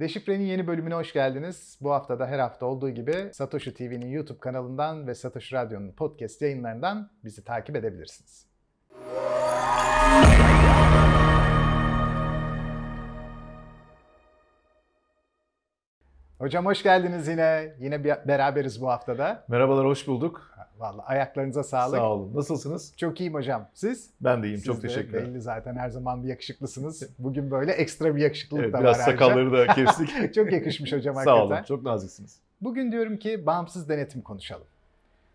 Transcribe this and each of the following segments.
Deşifre'nin yeni bölümüne hoş geldiniz. Bu hafta da her hafta olduğu gibi Satoshi TV'nin YouTube kanalından ve Satoshi Radyo'nun podcast yayınlarından bizi takip edebilirsiniz. Hocam hoş geldiniz yine. Yine bir- beraberiz bu haftada. Merhabalar, hoş bulduk. Vallahi ayaklarınıza sağlık. Sağ olun. Nasılsınız? Çok iyiyim hocam. Siz? Ben de iyiyim. Siz Çok de teşekkür ederim. Belli zaten her zaman bir yakışıklısınız. Bugün böyle ekstra bir yakışıklılık Evet, da biraz var ayrıca. sakalları da kestik. Çok yakışmış hocam Sağ hakikaten. olun. Çok naziksiniz. Bugün diyorum ki bağımsız denetim konuşalım.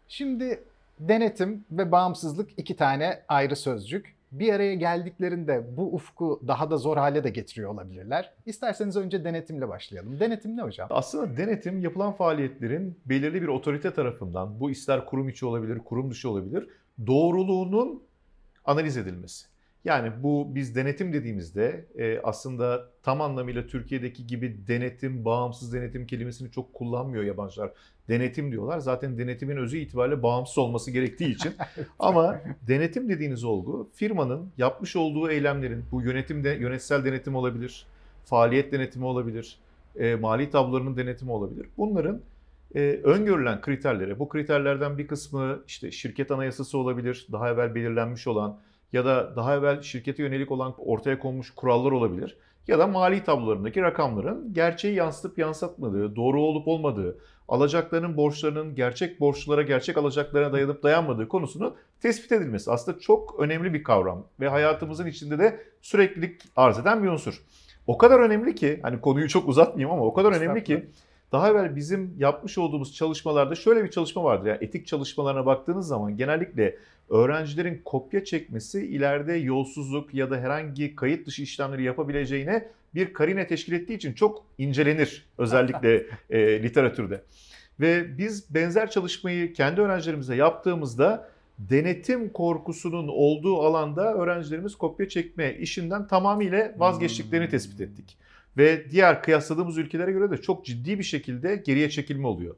Şimdi denetim ve bağımsızlık iki tane ayrı sözcük. Bir araya geldiklerinde bu ufku daha da zor hale de getiriyor olabilirler. İsterseniz önce denetimle başlayalım. Denetim ne hocam? Aslında denetim yapılan faaliyetlerin belirli bir otorite tarafından, bu ister kurum içi olabilir, kurum dışı olabilir, doğruluğunun analiz edilmesi. Yani bu biz denetim dediğimizde e, aslında tam anlamıyla Türkiye'deki gibi denetim, bağımsız denetim kelimesini çok kullanmıyor yabancılar. Denetim diyorlar. Zaten denetimin özü itibariyle bağımsız olması gerektiği için. Ama denetim dediğiniz olgu firmanın yapmış olduğu eylemlerin bu yönetimde yönetsel denetim olabilir, faaliyet denetimi olabilir, e, mali tablolarının denetimi olabilir. Bunların e, öngörülen kriterleri, bu kriterlerden bir kısmı işte şirket anayasası olabilir, daha evvel belirlenmiş olan ya da daha evvel şirkete yönelik olan ortaya konmuş kurallar olabilir. Ya da mali tablolarındaki rakamların gerçeği yansıtıp yansıtmadığı, doğru olup olmadığı, alacakların borçlarının gerçek borçlulara, gerçek alacaklarına dayanıp dayanmadığı konusunu tespit edilmesi. Aslında çok önemli bir kavram ve hayatımızın içinde de süreklilik arz eden bir unsur. O kadar önemli ki, hani konuyu çok uzatmayayım ama o kadar önemli ki daha evvel bizim yapmış olduğumuz çalışmalarda şöyle bir çalışma vardır. Yani etik çalışmalarına baktığınız zaman genellikle öğrencilerin kopya çekmesi ileride yolsuzluk ya da herhangi kayıt dışı işlemleri yapabileceğine bir karine teşkil ettiği için çok incelenir özellikle e, literatürde. Ve biz benzer çalışmayı kendi öğrencilerimize yaptığımızda denetim korkusunun olduğu alanda öğrencilerimiz kopya çekme işinden tamamıyla vazgeçtiklerini tespit ettik. Ve diğer kıyasladığımız ülkelere göre de çok ciddi bir şekilde geriye çekilme oluyor.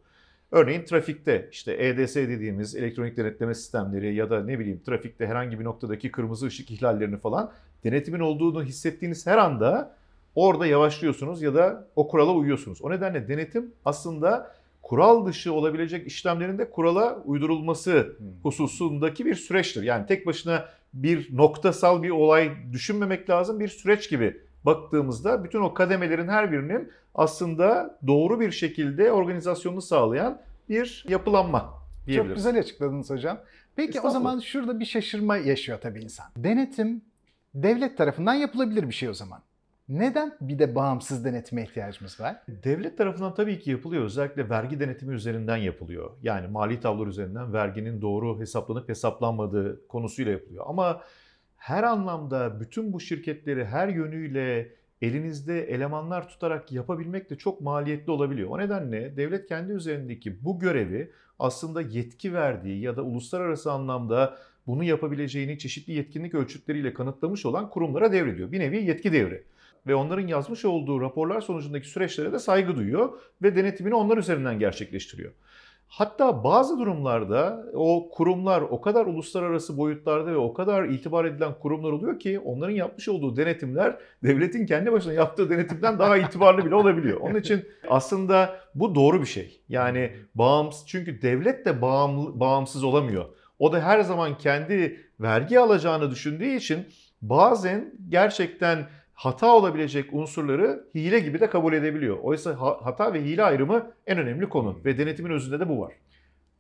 Örneğin trafikte işte EDS dediğimiz elektronik denetleme sistemleri ya da ne bileyim trafikte herhangi bir noktadaki kırmızı ışık ihlallerini falan denetimin olduğunu hissettiğiniz her anda orada yavaşlıyorsunuz ya da o kurala uyuyorsunuz. O nedenle denetim aslında kural dışı olabilecek işlemlerin de kurala uydurulması hususundaki bir süreçtir. Yani tek başına bir noktasal bir olay düşünmemek lazım. Bir süreç gibi baktığımızda bütün o kademelerin her birinin aslında doğru bir şekilde organizasyonunu sağlayan bir yapılanma diyebiliriz. Çok güzel açıkladınız hocam. Peki o zaman şurada bir şaşırma yaşıyor tabii insan. Denetim devlet tarafından yapılabilir bir şey o zaman. Neden bir de bağımsız denetime ihtiyacımız var? Devlet tarafından tabii ki yapılıyor. Özellikle vergi denetimi üzerinden yapılıyor. Yani mali tablolar üzerinden verginin doğru hesaplanıp hesaplanmadığı konusuyla yapılıyor. Ama her anlamda bütün bu şirketleri her yönüyle elinizde elemanlar tutarak yapabilmek de çok maliyetli olabiliyor. O nedenle devlet kendi üzerindeki bu görevi aslında yetki verdiği ya da uluslararası anlamda bunu yapabileceğini çeşitli yetkinlik ölçütleriyle kanıtlamış olan kurumlara devrediyor. Bir nevi yetki devri ve onların yazmış olduğu raporlar sonucundaki süreçlere de saygı duyuyor ve denetimini onlar üzerinden gerçekleştiriyor. Hatta bazı durumlarda o kurumlar o kadar uluslararası boyutlarda ve o kadar itibar edilen kurumlar oluyor ki onların yapmış olduğu denetimler devletin kendi başına yaptığı denetimden daha itibarlı bile olabiliyor. Onun için aslında bu doğru bir şey. Yani bağımsız çünkü devlet de bağımlı, bağımsız olamıyor. O da her zaman kendi vergi alacağını düşündüğü için bazen gerçekten hata olabilecek unsurları hile gibi de kabul edebiliyor. Oysa ha- hata ve hile ayrımı en önemli konu ve denetimin özünde de bu var.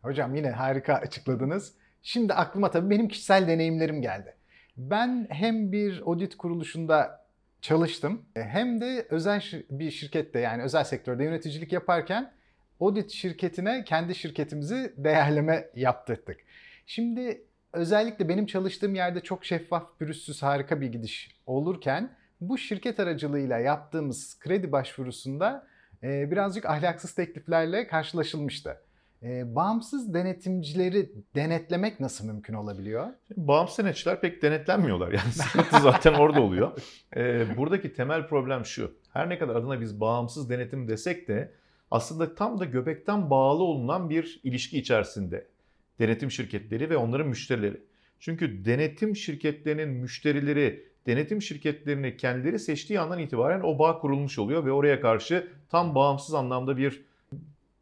Hocam yine harika açıkladınız. Şimdi aklıma tabii benim kişisel deneyimlerim geldi. Ben hem bir audit kuruluşunda çalıştım hem de özel bir şirkette yani özel sektörde yöneticilik yaparken audit şirketine kendi şirketimizi değerleme yaptırdık. Şimdi özellikle benim çalıştığım yerde çok şeffaf, pürüzsüz, harika bir gidiş olurken bu şirket aracılığıyla yaptığımız kredi başvurusunda e, birazcık ahlaksız tekliflerle karşılaşılmıştı. E, bağımsız denetimcileri denetlemek nasıl mümkün olabiliyor? Bağımsız denetçiler pek denetlenmiyorlar. Yani sıkıntı zaten orada oluyor. Ee, buradaki temel problem şu. Her ne kadar adına biz bağımsız denetim desek de aslında tam da göbekten bağlı olunan bir ilişki içerisinde denetim şirketleri ve onların müşterileri. Çünkü denetim şirketlerinin müşterileri denetim şirketlerini kendileri seçtiği andan itibaren o bağ kurulmuş oluyor ve oraya karşı tam bağımsız anlamda bir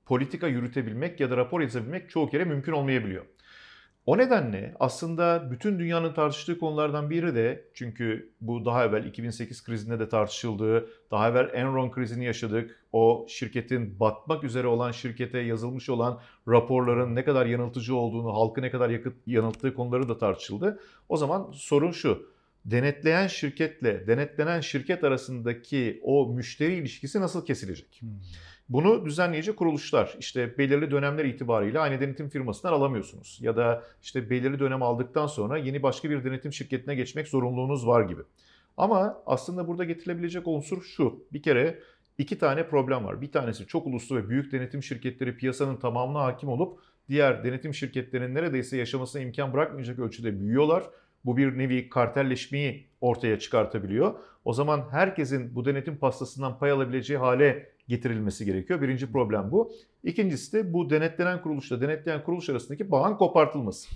politika yürütebilmek ya da rapor yazabilmek çoğu kere mümkün olmayabiliyor. O nedenle aslında bütün dünyanın tartıştığı konulardan biri de çünkü bu daha evvel 2008 krizinde de tartışıldığı, daha evvel Enron krizini yaşadık. O şirketin batmak üzere olan şirkete yazılmış olan raporların ne kadar yanıltıcı olduğunu, halkı ne kadar yakıt, yanılttığı konuları da tartışıldı. O zaman sorun şu. Denetleyen şirketle denetlenen şirket arasındaki o müşteri ilişkisi nasıl kesilecek? Hmm. Bunu düzenleyici kuruluşlar işte belirli dönemler itibariyle aynı denetim firmasından alamıyorsunuz. Ya da işte belirli dönem aldıktan sonra yeni başka bir denetim şirketine geçmek zorunluluğunuz var gibi. Ama aslında burada getirilebilecek unsur şu. Bir kere iki tane problem var. Bir tanesi çok uluslu ve büyük denetim şirketleri piyasanın tamamına hakim olup diğer denetim şirketlerinin neredeyse yaşamasına imkan bırakmayacak ölçüde büyüyorlar. Bu bir nevi kartelleşmeyi ortaya çıkartabiliyor. O zaman herkesin bu denetim pastasından pay alabileceği hale getirilmesi gerekiyor. Birinci problem bu. İkincisi de bu denetlenen kuruluşla denetleyen kuruluş arasındaki bağın kopartılması.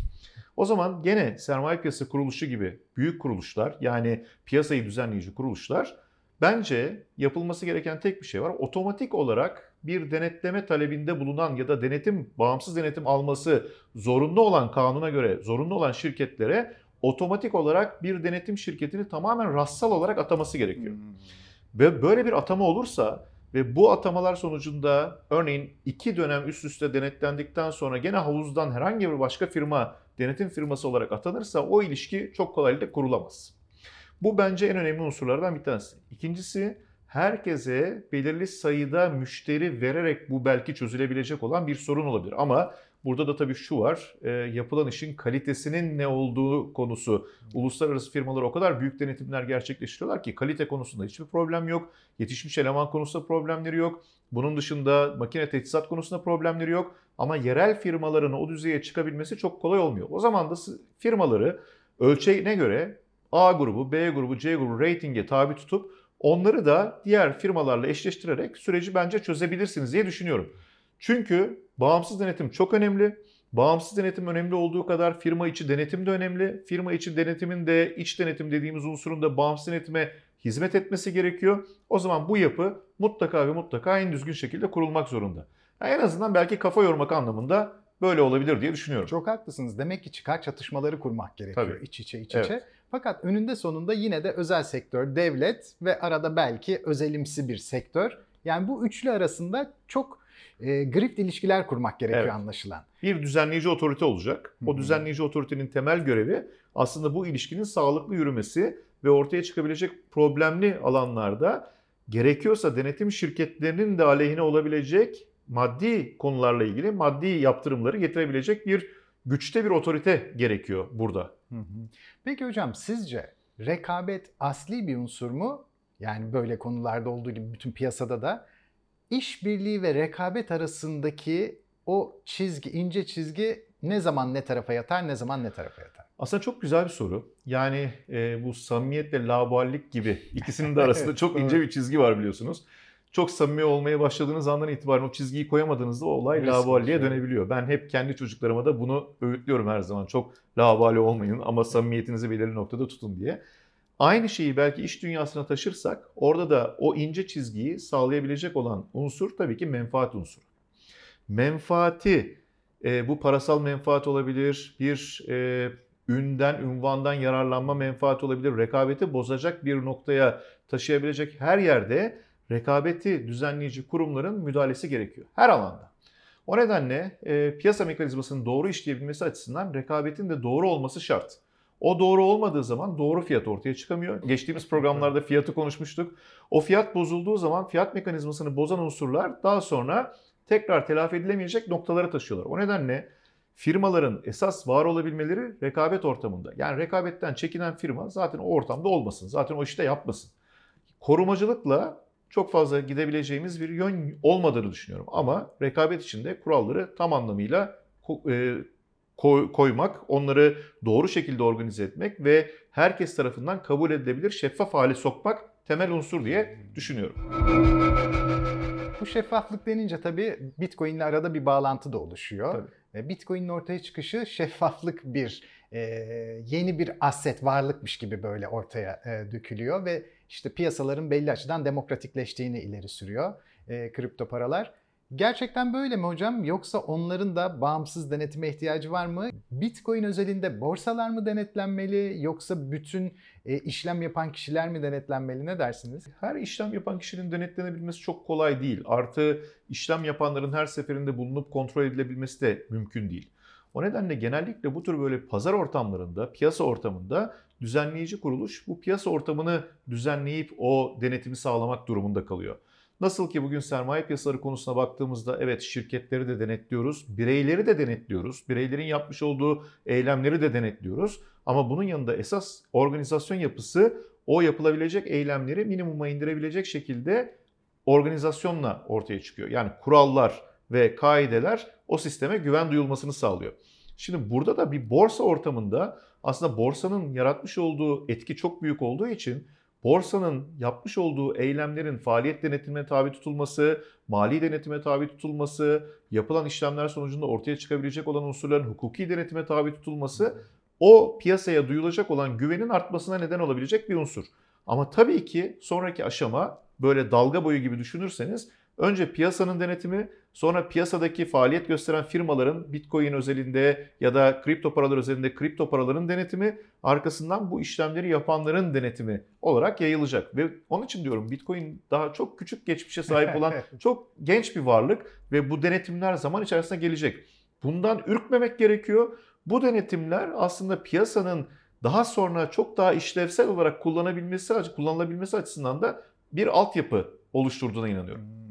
O zaman gene sermaye piyasası kuruluşu gibi büyük kuruluşlar yani piyasayı düzenleyici kuruluşlar bence yapılması gereken tek bir şey var. Otomatik olarak bir denetleme talebinde bulunan ya da denetim bağımsız denetim alması zorunlu olan kanuna göre zorunlu olan şirketlere otomatik olarak bir denetim şirketini tamamen rassal olarak ataması gerekiyor. Hmm. Ve böyle bir atama olursa ve bu atamalar sonucunda örneğin iki dönem üst üste denetlendikten sonra gene havuzdan herhangi bir başka firma denetim firması olarak atanırsa o ilişki çok kolaylıkla kurulamaz. Bu bence en önemli unsurlardan bir tanesi. İkincisi herkese belirli sayıda müşteri vererek bu belki çözülebilecek olan bir sorun olabilir. Ama Burada da tabii şu var, e, yapılan işin kalitesinin ne olduğu konusu. Uluslararası firmalar o kadar büyük denetimler gerçekleştiriyorlar ki kalite konusunda hiçbir problem yok. Yetişmiş eleman konusunda problemleri yok. Bunun dışında makine teçhizat konusunda problemleri yok. Ama yerel firmaların o düzeye çıkabilmesi çok kolay olmuyor. O zaman da firmaları ölçeğine göre A grubu, B grubu, C grubu ratinge tabi tutup onları da diğer firmalarla eşleştirerek süreci bence çözebilirsiniz diye düşünüyorum. Çünkü bağımsız denetim çok önemli. Bağımsız denetim önemli olduğu kadar firma içi denetim de önemli. Firma içi denetimin de iç denetim dediğimiz unsurun da bağımsız denetime hizmet etmesi gerekiyor. O zaman bu yapı mutlaka ve mutlaka en düzgün şekilde kurulmak zorunda. Yani en azından belki kafa yormak anlamında böyle olabilir diye düşünüyorum. Çok haklısınız. Demek ki çıkar çatışmaları kurmak gerekiyor Tabii. iç içe iç evet. içe. Fakat önünde sonunda yine de özel sektör, devlet ve arada belki özelimsi bir sektör. Yani bu üçlü arasında çok e, grift ilişkiler kurmak gerekiyor evet. anlaşılan. Bir düzenleyici otorite olacak. O düzenleyici otoritenin temel görevi aslında bu ilişkinin sağlıklı yürümesi ve ortaya çıkabilecek problemli alanlarda gerekiyorsa denetim şirketlerinin de aleyhine olabilecek maddi konularla ilgili maddi yaptırımları getirebilecek bir güçte bir otorite gerekiyor burada. Peki hocam sizce rekabet asli bir unsur mu? Yani böyle konularda olduğu gibi bütün piyasada da işbirliği ve rekabet arasındaki o çizgi, ince çizgi ne zaman ne tarafa yatar, ne zaman ne tarafa yatar? Aslında çok güzel bir soru. Yani e, bu samimiyetle laballik gibi ikisinin de arasında çok ince bir çizgi var biliyorsunuz. Çok samimi olmaya başladığınız andan itibaren o çizgiyi koyamadığınızda o olay laballiğe dönebiliyor. Ben hep kendi çocuklarıma da bunu öğütlüyorum her zaman. Çok labali olmayın ama samimiyetinizi belirli noktada tutun diye. Aynı şeyi belki iş dünyasına taşırsak orada da o ince çizgiyi sağlayabilecek olan unsur tabii ki menfaat unsuru. Menfaati e, bu parasal menfaat olabilir, bir e, ünden, ünvandan yararlanma menfaati olabilir, rekabeti bozacak bir noktaya taşıyabilecek her yerde rekabeti düzenleyici kurumların müdahalesi gerekiyor. Her alanda. O nedenle e, piyasa mekanizmasının doğru işleyebilmesi açısından rekabetin de doğru olması şart. O doğru olmadığı zaman doğru fiyat ortaya çıkamıyor. Geçtiğimiz programlarda fiyatı konuşmuştuk. O fiyat bozulduğu zaman fiyat mekanizmasını bozan unsurlar daha sonra tekrar telafi edilemeyecek noktalara taşıyorlar. O nedenle firmaların esas var olabilmeleri rekabet ortamında. Yani rekabetten çekinen firma zaten o ortamda olmasın. Zaten o işte yapmasın. Korumacılıkla çok fazla gidebileceğimiz bir yön olmadığını düşünüyorum. Ama rekabet içinde kuralları tam anlamıyla e, koymak, onları doğru şekilde organize etmek ve herkes tarafından kabul edilebilir şeffaf hale sokmak temel unsur diye düşünüyorum. Bu şeffaflık denince tabii Bitcoin ile arada bir bağlantı da oluşuyor. Tabii. E, Bitcoin'in ortaya çıkışı şeffaflık bir e, yeni bir asset varlıkmış gibi böyle ortaya e, dökülüyor ve işte piyasaların belli açıdan demokratikleştiğini ileri sürüyor e, kripto paralar. Gerçekten böyle mi hocam yoksa onların da bağımsız denetime ihtiyacı var mı? Bitcoin özelinde borsalar mı denetlenmeli yoksa bütün e, işlem yapan kişiler mi denetlenmeli ne dersiniz? Her işlem yapan kişinin denetlenebilmesi çok kolay değil. Artı işlem yapanların her seferinde bulunup kontrol edilebilmesi de mümkün değil. O nedenle genellikle bu tür böyle pazar ortamlarında, piyasa ortamında düzenleyici kuruluş bu piyasa ortamını düzenleyip o denetimi sağlamak durumunda kalıyor. Nasıl ki bugün sermaye piyasaları konusuna baktığımızda evet şirketleri de denetliyoruz, bireyleri de denetliyoruz, bireylerin yapmış olduğu eylemleri de denetliyoruz. Ama bunun yanında esas organizasyon yapısı o yapılabilecek eylemleri minimuma indirebilecek şekilde organizasyonla ortaya çıkıyor. Yani kurallar ve kaideler o sisteme güven duyulmasını sağlıyor. Şimdi burada da bir borsa ortamında aslında borsanın yaratmış olduğu etki çok büyük olduğu için borsanın yapmış olduğu eylemlerin faaliyet denetimine tabi tutulması, mali denetime tabi tutulması, yapılan işlemler sonucunda ortaya çıkabilecek olan unsurların hukuki denetime tabi tutulması o piyasaya duyulacak olan güvenin artmasına neden olabilecek bir unsur. Ama tabii ki sonraki aşama böyle dalga boyu gibi düşünürseniz önce piyasanın denetimi, sonra piyasadaki faaliyet gösteren firmaların Bitcoin özelinde ya da kripto paralar özelinde kripto paraların denetimi, arkasından bu işlemleri yapanların denetimi olarak yayılacak. Ve onun için diyorum Bitcoin daha çok küçük geçmişe sahip olan çok genç bir varlık ve bu denetimler zaman içerisinde gelecek. Bundan ürkmemek gerekiyor. Bu denetimler aslında piyasanın daha sonra çok daha işlevsel olarak kullanabilmesi, kullanılabilmesi açısından da bir altyapı oluşturduğuna inanıyorum. Hmm.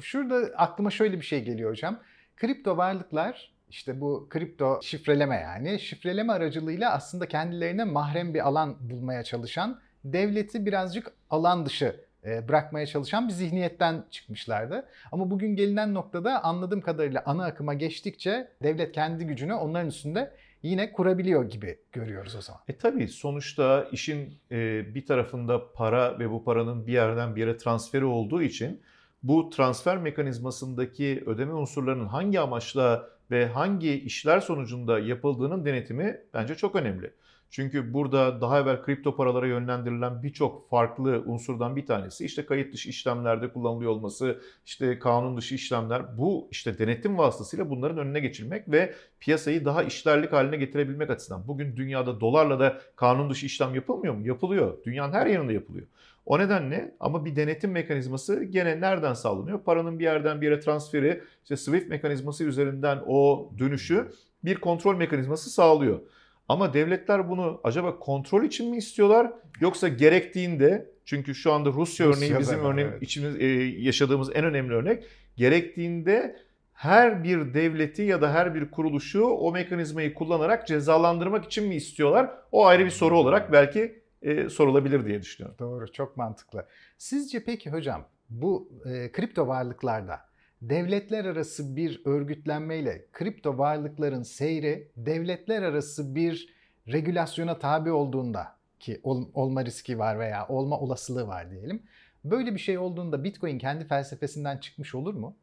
Şurada aklıma şöyle bir şey geliyor hocam. Kripto varlıklar işte bu kripto şifreleme yani şifreleme aracılığıyla aslında kendilerine mahrem bir alan bulmaya çalışan devleti birazcık alan dışı e, bırakmaya çalışan bir zihniyetten çıkmışlardı. Ama bugün gelinen noktada anladığım kadarıyla ana akıma geçtikçe devlet kendi gücünü onların üstünde yine kurabiliyor gibi görüyoruz o zaman. E tabii sonuçta işin e, bir tarafında para ve bu paranın bir yerden bir yere transferi olduğu için bu transfer mekanizmasındaki ödeme unsurlarının hangi amaçla ve hangi işler sonucunda yapıldığının denetimi bence çok önemli. Çünkü burada daha evvel kripto paralara yönlendirilen birçok farklı unsurdan bir tanesi işte kayıt dışı işlemlerde kullanılıyor olması, işte kanun dışı işlemler. Bu işte denetim vasıtasıyla bunların önüne geçilmek ve piyasayı daha işlerlik haline getirebilmek açısından. Bugün dünyada dolarla da kanun dışı işlem yapılmıyor mu? Yapılıyor. Dünyanın her yerinde yapılıyor. O nedenle ama bir denetim mekanizması gene nereden sağlanıyor? Paranın bir yerden bir yere transferi, işte SWIFT mekanizması üzerinden o dönüşü bir kontrol mekanizması sağlıyor. Ama devletler bunu acaba kontrol için mi istiyorlar yoksa gerektiğinde çünkü şu anda Rusya örneği Rusya'da bizim var, örneğin evet. içimiz e, yaşadığımız en önemli örnek. Gerektiğinde her bir devleti ya da her bir kuruluşu o mekanizmayı kullanarak cezalandırmak için mi istiyorlar? O ayrı bir soru olarak belki e, sorulabilir diye düşünüyorum. Doğru, çok mantıklı. Sizce peki hocam bu e, kripto varlıklarda devletler arası bir örgütlenmeyle kripto varlıkların seyri devletler arası bir regülasyona tabi olduğunda ki ol, olma riski var veya olma olasılığı var diyelim. Böyle bir şey olduğunda Bitcoin kendi felsefesinden çıkmış olur mu?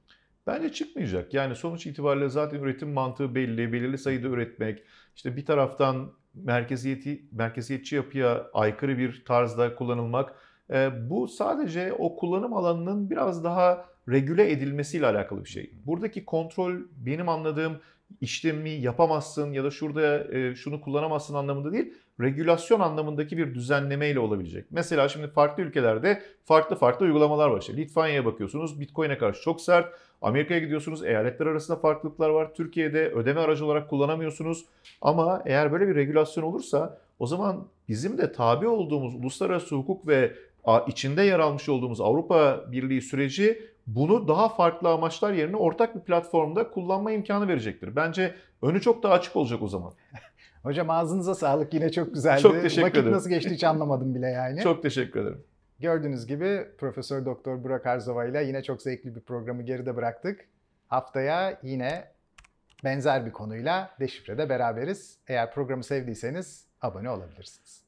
Bence çıkmayacak. Yani sonuç itibariyle zaten üretim mantığı belli, belirli sayıda üretmek. İşte bir taraftan merkeziyeti, merkeziyetçi yapıya aykırı bir tarzda kullanılmak. E, bu sadece o kullanım alanının biraz daha regüle edilmesiyle alakalı bir şey. Buradaki kontrol benim anladığım işlemi yapamazsın ya da şurada e, şunu kullanamazsın anlamında değil, regülasyon anlamındaki bir düzenlemeyle olabilecek. Mesela şimdi farklı ülkelerde farklı farklı uygulamalar var. İşte Litvanya'ya bakıyorsunuz Bitcoin'e karşı çok sert. Amerika'ya gidiyorsunuz eyaletler arasında farklılıklar var. Türkiye'de ödeme aracı olarak kullanamıyorsunuz. Ama eğer böyle bir regülasyon olursa o zaman bizim de tabi olduğumuz uluslararası hukuk ve içinde yer almış olduğumuz Avrupa Birliği süreci bunu daha farklı amaçlar yerine ortak bir platformda kullanma imkanı verecektir. Bence önü çok daha açık olacak o zaman. Hocam ağzınıza sağlık yine çok güzeldi. Çok teşekkür Vakit ederim. nasıl geçti hiç anlamadım bile yani. Çok teşekkür ederim. Gördüğünüz gibi Profesör Doktor Burak Arzova ile yine çok zevkli bir programı geride bıraktık. Haftaya yine benzer bir konuyla Deşifre'de beraberiz. Eğer programı sevdiyseniz abone olabilirsiniz.